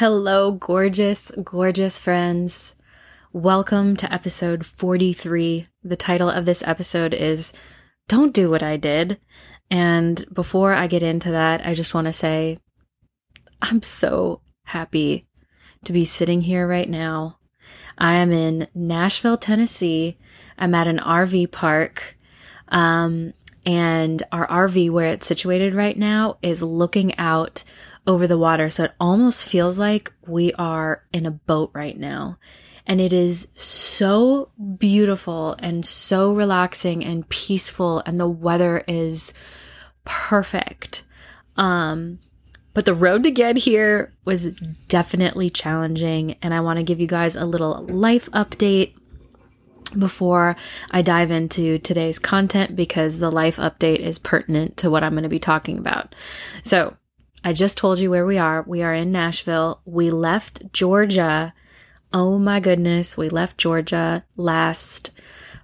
Hello, gorgeous, gorgeous friends. Welcome to episode 43. The title of this episode is Don't Do What I Did. And before I get into that, I just want to say I'm so happy to be sitting here right now. I am in Nashville, Tennessee. I'm at an RV park. Um, and our RV, where it's situated right now, is looking out over the water. So it almost feels like we are in a boat right now. And it is so beautiful and so relaxing and peaceful. And the weather is perfect. Um, but the road to get here was definitely challenging. And I want to give you guys a little life update before I dive into today's content because the life update is pertinent to what I'm going to be talking about. So, I just told you where we are. We are in Nashville. We left Georgia. Oh my goodness. We left Georgia last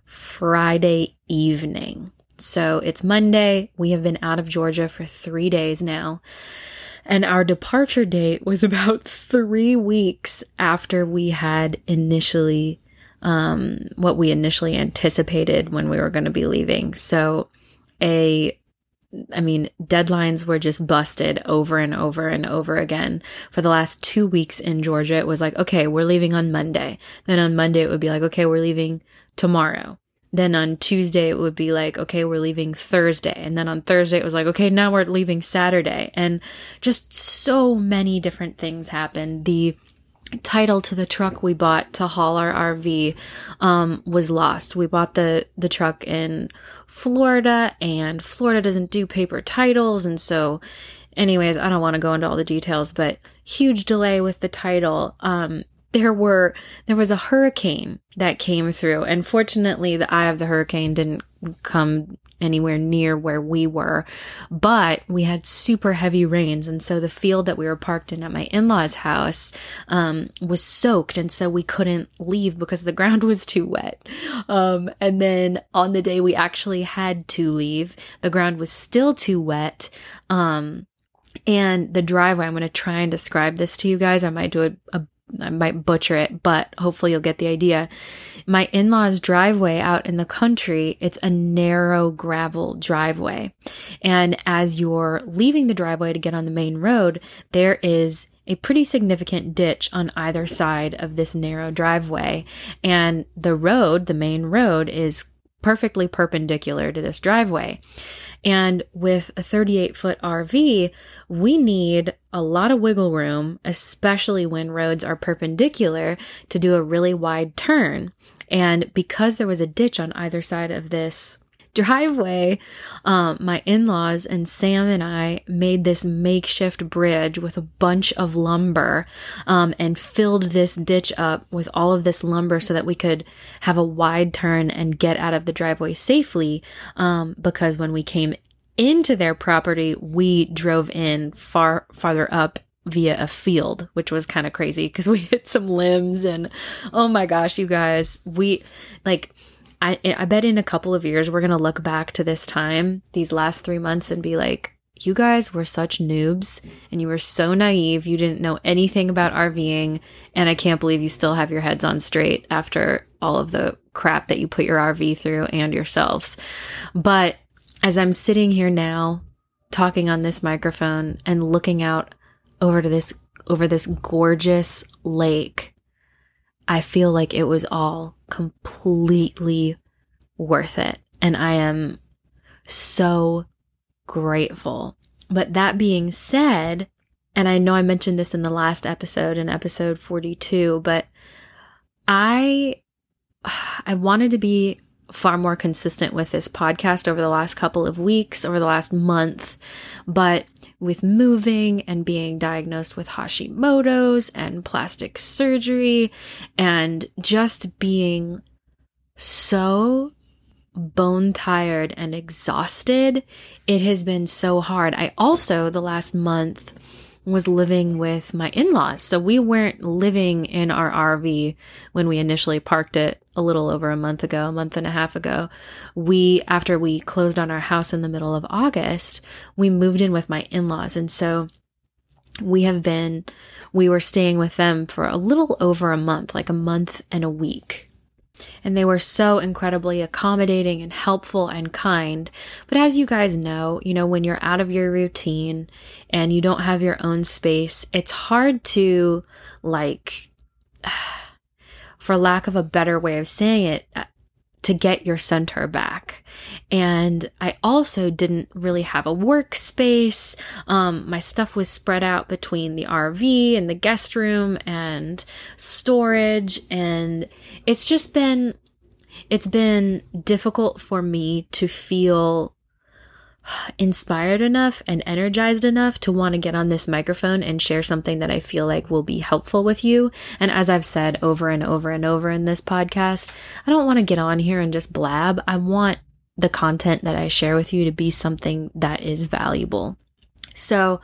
Friday evening. So it's Monday. We have been out of Georgia for three days now. And our departure date was about three weeks after we had initially, um, what we initially anticipated when we were going to be leaving. So a I mean, deadlines were just busted over and over and over again. For the last two weeks in Georgia, it was like, okay, we're leaving on Monday. Then on Monday, it would be like, okay, we're leaving tomorrow. Then on Tuesday, it would be like, okay, we're leaving Thursday. And then on Thursday, it was like, okay, now we're leaving Saturday. And just so many different things happened. The title to the truck we bought to haul our RV um, was lost. We bought the the truck in Florida, and Florida doesn't do paper titles, and so, anyways, I don't want to go into all the details, but huge delay with the title. Um, there were there was a hurricane that came through and fortunately the eye of the hurricane didn't come anywhere near where we were but we had super heavy rains. And so the field that we were parked in at my in-laws house um, was soaked. And so we couldn't leave because the ground was too wet. Um, and then on the day we actually had to leave the ground was still too wet. Um, and the driveway i'm going to try and describe this to you guys. I might do a, a I might butcher it, but hopefully you'll get the idea. My in law's driveway out in the country, it's a narrow gravel driveway. And as you're leaving the driveway to get on the main road, there is a pretty significant ditch on either side of this narrow driveway. And the road, the main road, is perfectly perpendicular to this driveway. And with a 38 foot RV, we need a lot of wiggle room, especially when roads are perpendicular to do a really wide turn. And because there was a ditch on either side of this driveway, um, my in laws and Sam and I made this makeshift bridge with a bunch of lumber um, and filled this ditch up with all of this lumber so that we could have a wide turn and get out of the driveway safely. Um, because when we came into their property, we drove in far farther up via a field, which was kind of crazy because we hit some limbs and oh my gosh, you guys, we like I, I bet in a couple of years, we're going to look back to this time, these last three months, and be like, you guys were such noobs and you were so naive. You didn't know anything about RVing. And I can't believe you still have your heads on straight after all of the crap that you put your RV through and yourselves. But as I'm sitting here now, talking on this microphone and looking out over to this, over this gorgeous lake, I feel like it was all completely worth it. And I am so grateful. But that being said, and I know I mentioned this in the last episode in episode 42, but I I wanted to be far more consistent with this podcast over the last couple of weeks, over the last month, but with moving and being diagnosed with Hashimoto's and plastic surgery and just being so bone tired and exhausted, it has been so hard. I also, the last month, was living with my in laws. So we weren't living in our RV when we initially parked it a little over a month ago, a month and a half ago. We, after we closed on our house in the middle of August, we moved in with my in laws. And so we have been, we were staying with them for a little over a month, like a month and a week. And they were so incredibly accommodating and helpful and kind. But as you guys know, you know, when you're out of your routine and you don't have your own space, it's hard to, like, for lack of a better way of saying it, to get your center back. And I also didn't really have a workspace. Um, my stuff was spread out between the RV and the guest room and storage. And it's just been, it's been difficult for me to feel inspired enough and energized enough to want to get on this microphone and share something that I feel like will be helpful with you. And as I've said over and over and over in this podcast, I don't want to get on here and just blab. I want the content that I share with you to be something that is valuable. So,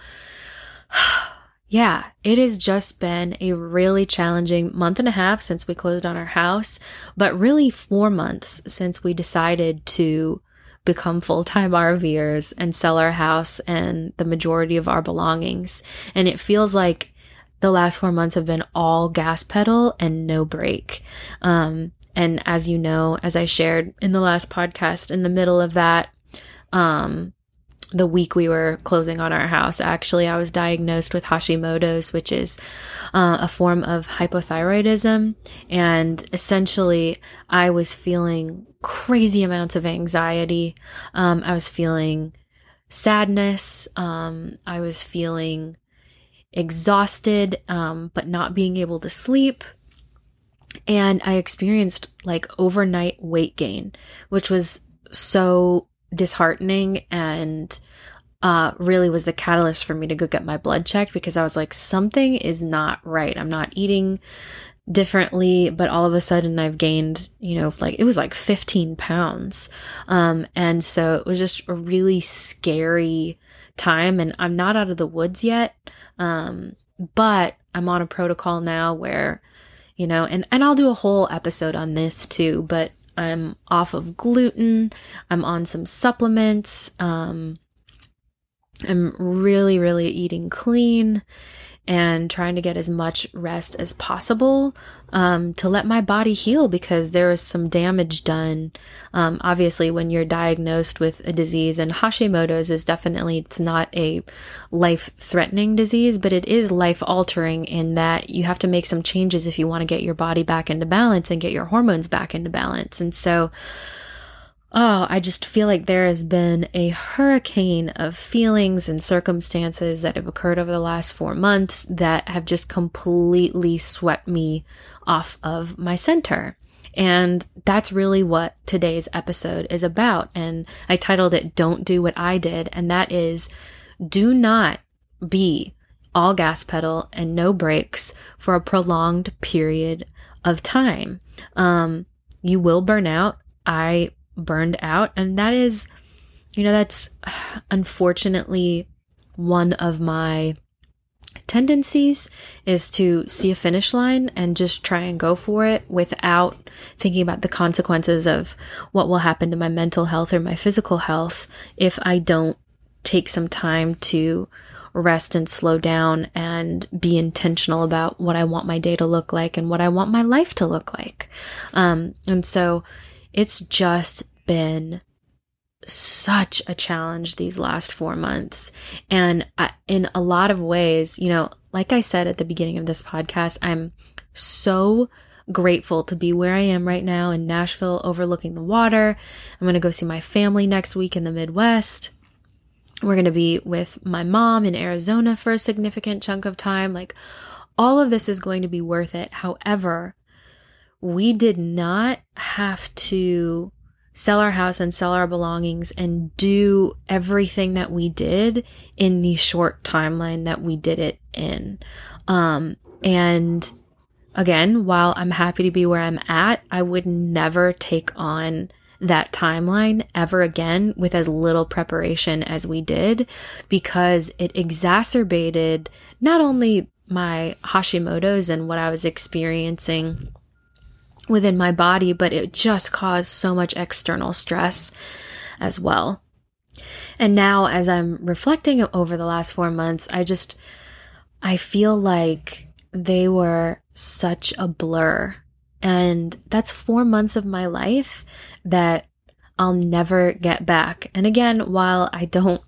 yeah, it has just been a really challenging month and a half since we closed on our house, but really four months since we decided to become full time RVers and sell our house and the majority of our belongings. And it feels like the last four months have been all gas pedal and no brake. Um, and as you know, as I shared in the last podcast, in the middle of that, um, the week we were closing on our house, actually, I was diagnosed with Hashimoto's, which is uh, a form of hypothyroidism. And essentially, I was feeling crazy amounts of anxiety. Um, I was feeling sadness. Um, I was feeling exhausted, um, but not being able to sleep. And I experienced like overnight weight gain, which was so disheartening and uh, really was the catalyst for me to go get my blood checked because I was like, something is not right. I'm not eating differently, but all of a sudden I've gained, you know, like it was like 15 pounds. Um, and so it was just a really scary time and I'm not out of the woods yet. Um, but I'm on a protocol now where, you know, and, and I'll do a whole episode on this too, but I'm off of gluten. I'm on some supplements. Um, I'm really, really eating clean and trying to get as much rest as possible um, to let my body heal because there was some damage done. Um, obviously, when you're diagnosed with a disease, and Hashimoto's is definitely it's not a life-threatening disease, but it is life-altering in that you have to make some changes if you want to get your body back into balance and get your hormones back into balance. And so Oh, I just feel like there has been a hurricane of feelings and circumstances that have occurred over the last four months that have just completely swept me off of my center. And that's really what today's episode is about. And I titled it Don't Do What I Did. And that is do not be all gas pedal and no brakes for a prolonged period of time. Um, you will burn out. I burned out. And that is, you know, that's unfortunately one of my tendencies is to see a finish line and just try and go for it without thinking about the consequences of what will happen to my mental health or my physical health if I don't take some time to rest and slow down and be intentional about what I want my day to look like and what I want my life to look like. Um, and so, it's just been such a challenge these last four months. And I, in a lot of ways, you know, like I said at the beginning of this podcast, I'm so grateful to be where I am right now in Nashville, overlooking the water. I'm going to go see my family next week in the Midwest. We're going to be with my mom in Arizona for a significant chunk of time. Like, all of this is going to be worth it. However, we did not have to sell our house and sell our belongings and do everything that we did in the short timeline that we did it in. Um, and again, while I'm happy to be where I'm at, I would never take on that timeline ever again with as little preparation as we did because it exacerbated not only my Hashimoto's and what I was experiencing within my body, but it just caused so much external stress as well. And now, as I'm reflecting over the last four months, I just, I feel like they were such a blur. And that's four months of my life that I'll never get back. And again, while I don't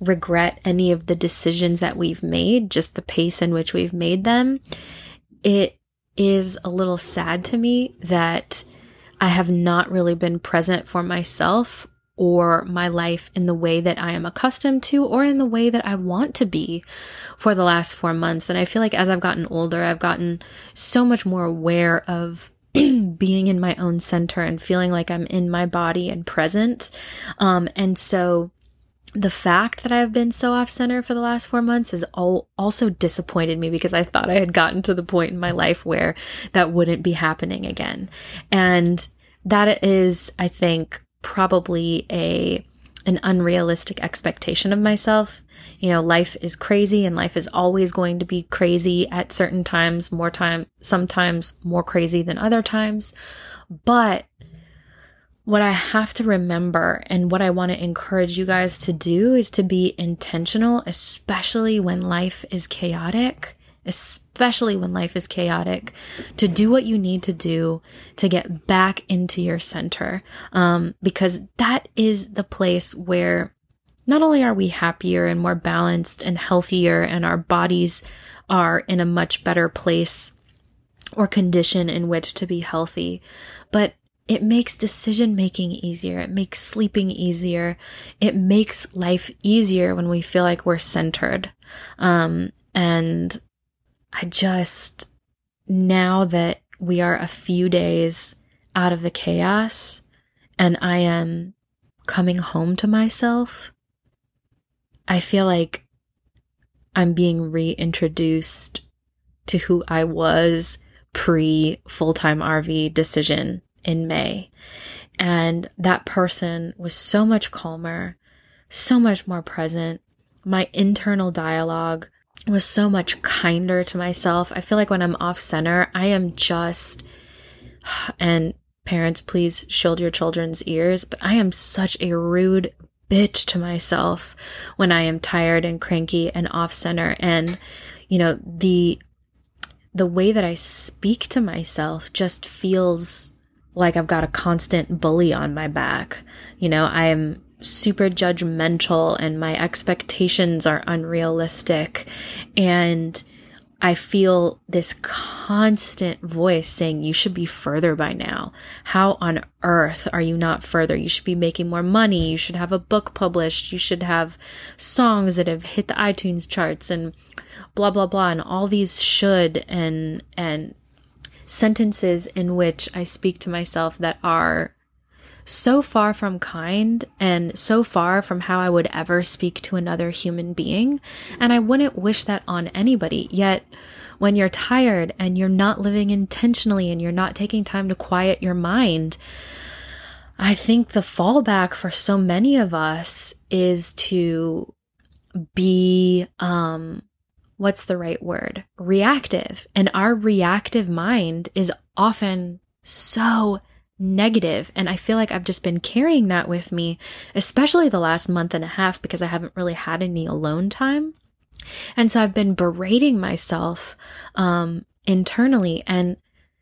regret any of the decisions that we've made, just the pace in which we've made them, it is a little sad to me that I have not really been present for myself or my life in the way that I am accustomed to or in the way that I want to be for the last four months. And I feel like as I've gotten older, I've gotten so much more aware of being in my own center and feeling like I'm in my body and present. Um, and so the fact that I've been so off center for the last four months has all also disappointed me because I thought I had gotten to the point in my life where that wouldn't be happening again. And that is, I think, probably a an unrealistic expectation of myself. You know, life is crazy and life is always going to be crazy at certain times, more time, sometimes more crazy than other times. But what I have to remember and what I want to encourage you guys to do is to be intentional, especially when life is chaotic, especially when life is chaotic, to do what you need to do to get back into your center. Um, because that is the place where not only are we happier and more balanced and healthier, and our bodies are in a much better place or condition in which to be healthy, but it makes decision making easier. It makes sleeping easier. It makes life easier when we feel like we're centered. Um, and I just, now that we are a few days out of the chaos and I am coming home to myself, I feel like I'm being reintroduced to who I was pre full time RV decision in May. And that person was so much calmer, so much more present. My internal dialogue was so much kinder to myself. I feel like when I'm off center, I am just, and parents, please shield your children's ears, but I am such a rude bitch to myself when I am tired and cranky and off center. And, you know, the, the way that I speak to myself just feels like I've got a constant bully on my back. You know, I'm super judgmental and my expectations are unrealistic. And I feel this constant voice saying, You should be further by now. How on earth are you not further? You should be making more money. You should have a book published. You should have songs that have hit the iTunes charts and blah, blah, blah. And all these should and, and sentences in which I speak to myself that are so far from kind and so far from how I would ever speak to another human being. And I wouldn't wish that on anybody. Yet, when you're tired and you're not living intentionally and you're not taking time to quiet your mind, I think the fallback for so many of us is to be um what's the right word? Reactive. And our reactive mind is often so negative. And I feel like I've just been carrying that with me, especially the last month and a half, because I haven't really had any alone time. And so I've been berating myself um, internally. And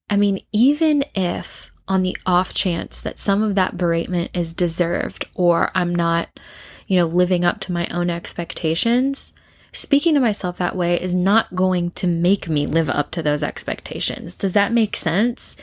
I mean, even if on the off chance that some of that beratement is deserved or I'm not, you know, living up to my own expectations, speaking to myself that way is not going to make me live up to those expectations. Does that make sense?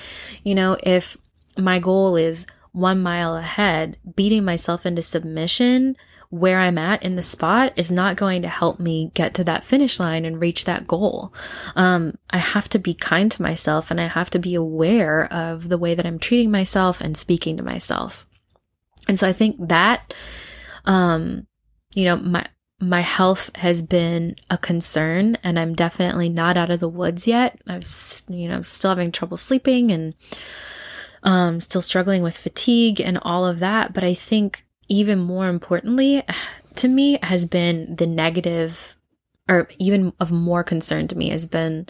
You know, if my goal is one mile ahead, beating myself into submission where I'm at in the spot is not going to help me get to that finish line and reach that goal. Um, I have to be kind to myself and I have to be aware of the way that I'm treating myself and speaking to myself. And so I think that, um, you know, my, my health has been a concern and I'm definitely not out of the woods yet. I've, you know, still having trouble sleeping and, um, still struggling with fatigue and all of that. But I think even more importantly to me has been the negative or even of more concern to me has been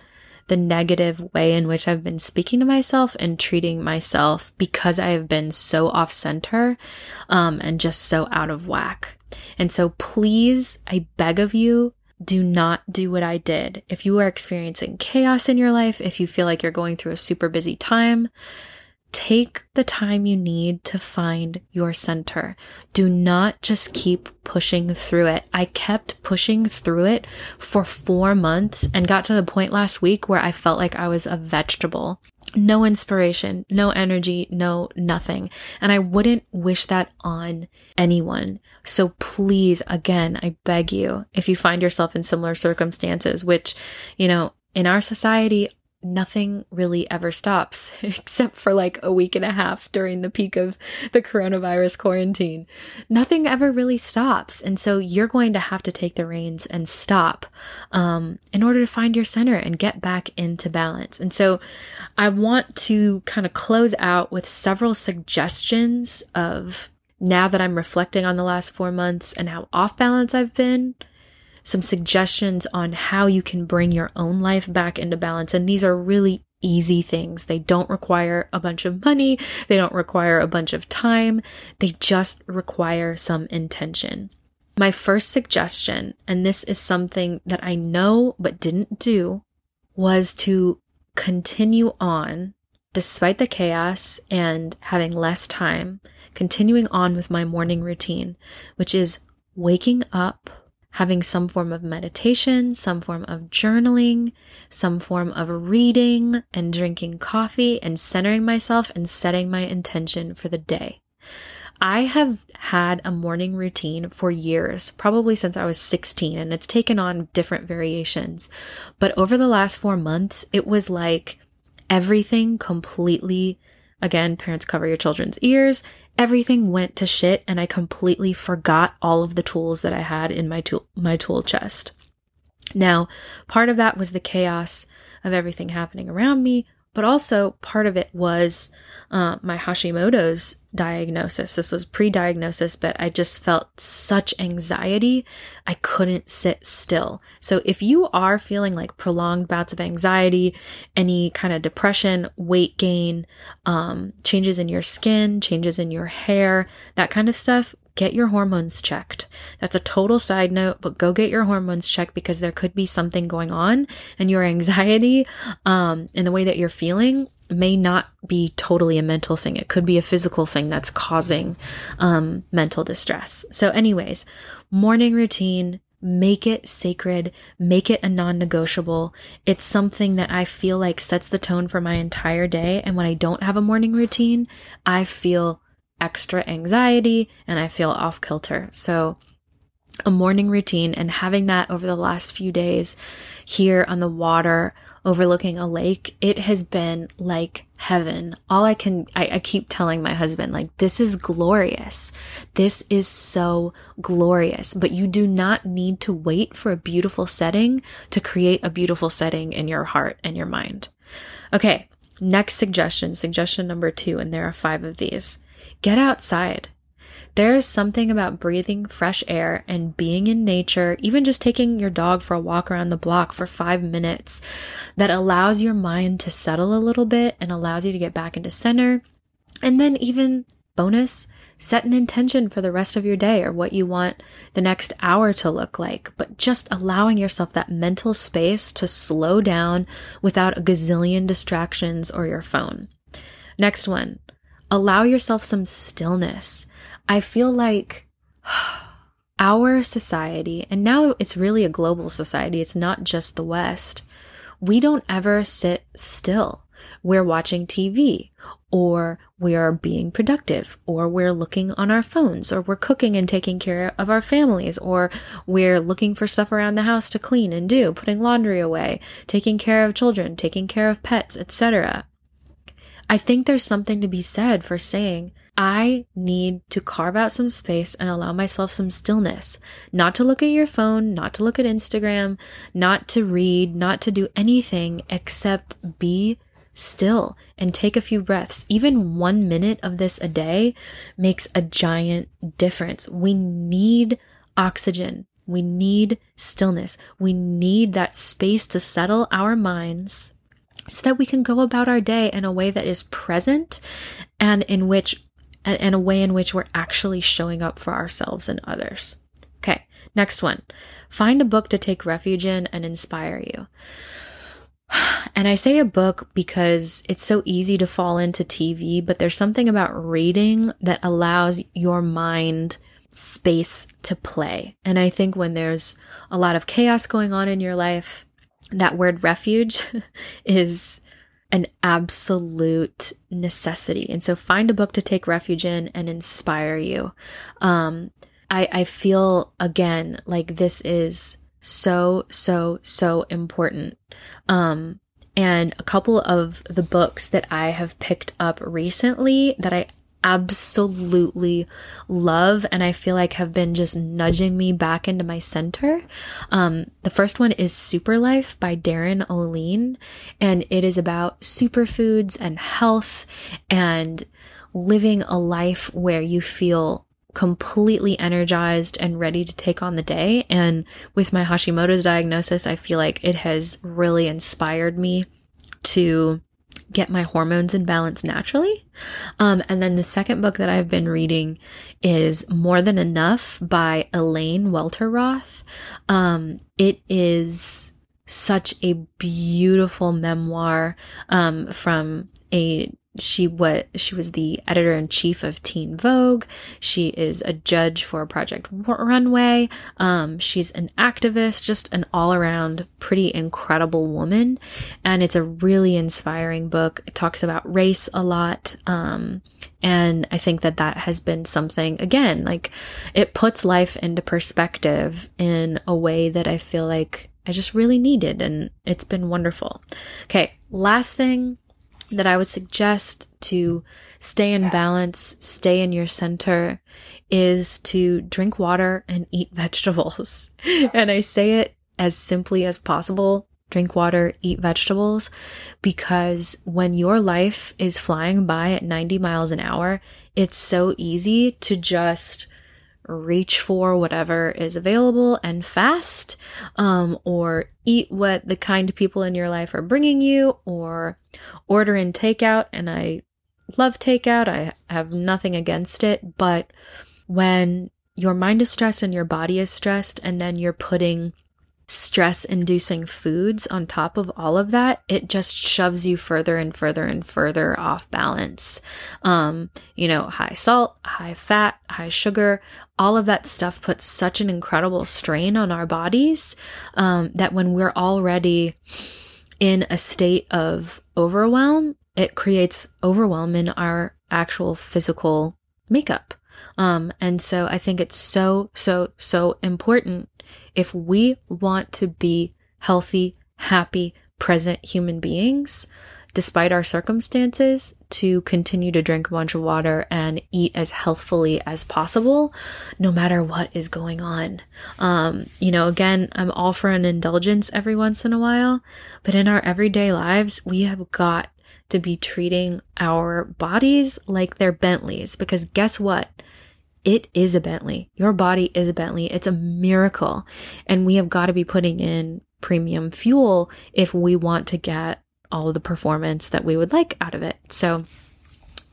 the negative way in which I've been speaking to myself and treating myself because I have been so off center um, and just so out of whack. And so please, I beg of you, do not do what I did. If you are experiencing chaos in your life, if you feel like you're going through a super busy time, take the time you need to find your center. Do not just keep pushing through it. I kept pushing through it for four months and got to the point last week where I felt like I was a vegetable. No inspiration, no energy, no nothing. And I wouldn't wish that on anyone. So please, again, I beg you, if you find yourself in similar circumstances, which, you know, in our society, nothing really ever stops except for like a week and a half during the peak of the coronavirus quarantine. Nothing ever really stops. And so you're going to have to take the reins and stop um, in order to find your center and get back into balance. And so I want to kind of close out with several suggestions of now that I'm reflecting on the last four months and how off balance I've been some suggestions on how you can bring your own life back into balance. And these are really easy things. They don't require a bunch of money. They don't require a bunch of time. They just require some intention. My first suggestion, and this is something that I know but didn't do, was to continue on despite the chaos and having less time, continuing on with my morning routine, which is waking up having some form of meditation, some form of journaling, some form of reading and drinking coffee and centering myself and setting my intention for the day. I have had a morning routine for years, probably since I was 16, and it's taken on different variations. But over the last four months, it was like everything completely Again, parents cover your children's ears. Everything went to shit and I completely forgot all of the tools that I had in my tool, my tool chest. Now, part of that was the chaos of everything happening around me, but also part of it was uh, my Hashimoto's diagnosis. This was pre diagnosis, but I just felt such anxiety. I couldn't sit still. So if you are feeling like prolonged bouts of anxiety, any kind of depression, weight gain, um, changes in your skin, changes in your hair, that kind of stuff, get your hormones checked. That's a total side note, but go get your hormones checked because there could be something going on and your anxiety, um, and the way that you're feeling may not be totally a mental thing. It could be a physical thing that's causing, um, mental distress. So anyways, morning routine, make it sacred, make it a non negotiable. It's something that I feel like sets the tone for my entire day. And when I don't have a morning routine, I feel extra anxiety and I feel off kilter. So, a morning routine and having that over the last few days here on the water overlooking a lake, it has been like heaven. All I can, I, I, keep telling my husband, like, this is glorious. This is so glorious. But you do not need to wait for a beautiful setting to create a beautiful setting in your heart and your mind. Okay. Next suggestion, suggestion number two, and there are five of these. Get outside. There is something about breathing fresh air and being in nature, even just taking your dog for a walk around the block for five minutes, that allows your mind to settle a little bit and allows you to get back into center. And then, even bonus, set an intention for the rest of your day or what you want the next hour to look like. But just allowing yourself that mental space to slow down without a gazillion distractions or your phone. Next one, allow yourself some stillness. I feel like our society, and now it's really a global society, it's not just the West, we don't ever sit still. We're watching TV, or we are being productive, or we're looking on our phones, or we're cooking and taking care of our families, or we're looking for stuff around the house to clean and do, putting laundry away, taking care of children, taking care of pets, etc. I think there's something to be said for saying, I need to carve out some space and allow myself some stillness. Not to look at your phone, not to look at Instagram, not to read, not to do anything except be still and take a few breaths. Even one minute of this a day makes a giant difference. We need oxygen. We need stillness. We need that space to settle our minds so that we can go about our day in a way that is present and in which and a way in which we're actually showing up for ourselves and others. Okay. Next one find a book to take refuge in and inspire you. And I say a book because it's so easy to fall into TV, but there's something about reading that allows your mind space to play. And I think when there's a lot of chaos going on in your life, that word refuge is an absolute necessity. And so find a book to take refuge in and inspire you. Um, I, I feel again like this is so, so, so important. Um, and a couple of the books that I have picked up recently that I absolutely love and I feel like have been just nudging me back into my center. Um, the first one is Super Life by Darin Olien, and it is about superfoods and health and living a life where you feel completely energized and ready to take on the day. And with my Hashimoto's diagnosis, I feel like it has really inspired me to get my hormones in balance naturally. Um, and then the second book that I've been reading is More Than Enough by Elaine Welteroth. Um, it is such a beautiful memoir um, from a she what she was the editor in chief of Teen Vogue. She is a judge for Project Runway. Um, she's an activist, just an all around pretty incredible woman, and it's a really inspiring book. It talks about race a lot, um, and I think that that has been something again like it puts life into perspective in a way that I feel like I just really needed, and it's been wonderful. Okay, last thing that I would suggest to stay in balance, stay in your center, is to drink water and eat vegetables. and I say it as simply as possible drink water, eat vegetables, because when your life is flying by at 90 miles an hour, it's so easy to just reach for whatever is available and fast, um, or eat what the kind people in your life are bringing you, or order in takeout. And I love takeout, I have nothing against it. But when your mind is stressed and your body is stressed, and then you're putting stress inducing foods on top of all of that, it just shoves you further and further and further off balance. Um, you know, high salt, high fat, high sugar, all of that stuff puts such an incredible strain on our bodies um, that when we're already in a state of overwhelm, it creates overwhelm in our actual physical makeup. Um, and so I think it's so, so, so important if we want to be healthy, happy, present human beings, despite our circumstances, to continue to drink a bunch of water and eat as healthfully as possible, no matter what is going on. Um, you know, again, I'm all for an indulgence every once in a while, but in our everyday lives, we have got to be treating our bodies like they're Bentleys because guess what? It is a Bentley. Your body is a Bentley. It's a miracle. And we have got to be putting in premium fuel if we want to get all of the performance that we would like out of it. So,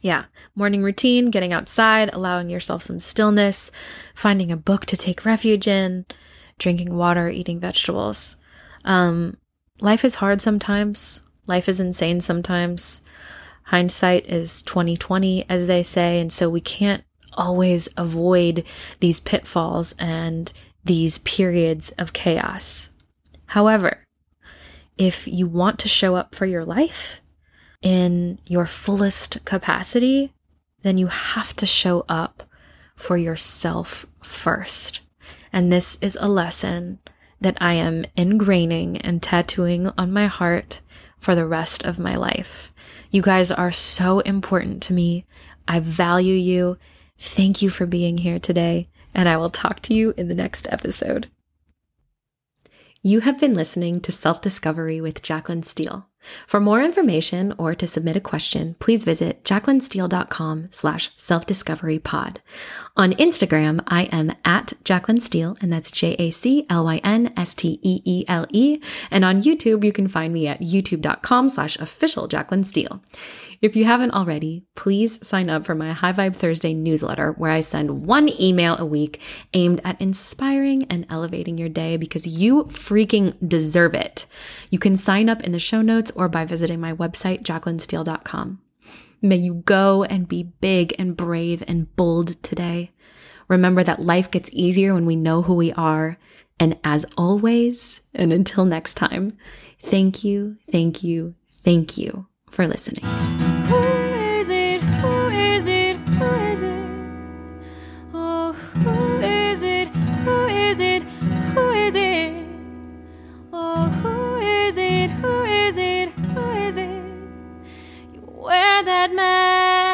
yeah, morning routine, getting outside, allowing yourself some stillness, finding a book to take refuge in, drinking water, eating vegetables. Um, life is hard sometimes. Life is insane sometimes. Hindsight is 2020, as they say, and so we can't always avoid these pitfalls and these periods of chaos. However, if you want to show up for your life in your fullest capacity, then you have to show up for yourself first. And this is a lesson that I am ingraining and tattooing on my heart for the rest of my life. You guys are so important to me. I value you Thank you for being here today, and I will talk to you in the next episode. You have been listening to Self Discovery with Jaclyn Steele. For more information or to submit a question, please visit jaclynsteele.com slash self-discovery-pod. On Instagram, I am at Jaclyn Steele, and that's J-A-C-L-Y-N-S-T-E-E-L-E. And on YouTube, you can find me at youtube.com slash official Jaclyn Steele. If you haven't already, please sign up for my High Vibe Thursday newsletter where I send one email a week aimed at inspiring and elevating your day because you freaking deserve it. You can sign up in the show notes or by visiting my website, jaclynsteele.com. May you go and be big and brave and bold today. Remember that life gets easier when we know who we are. And as always, and until next time, thank you, thank you, thank you for listening. that man.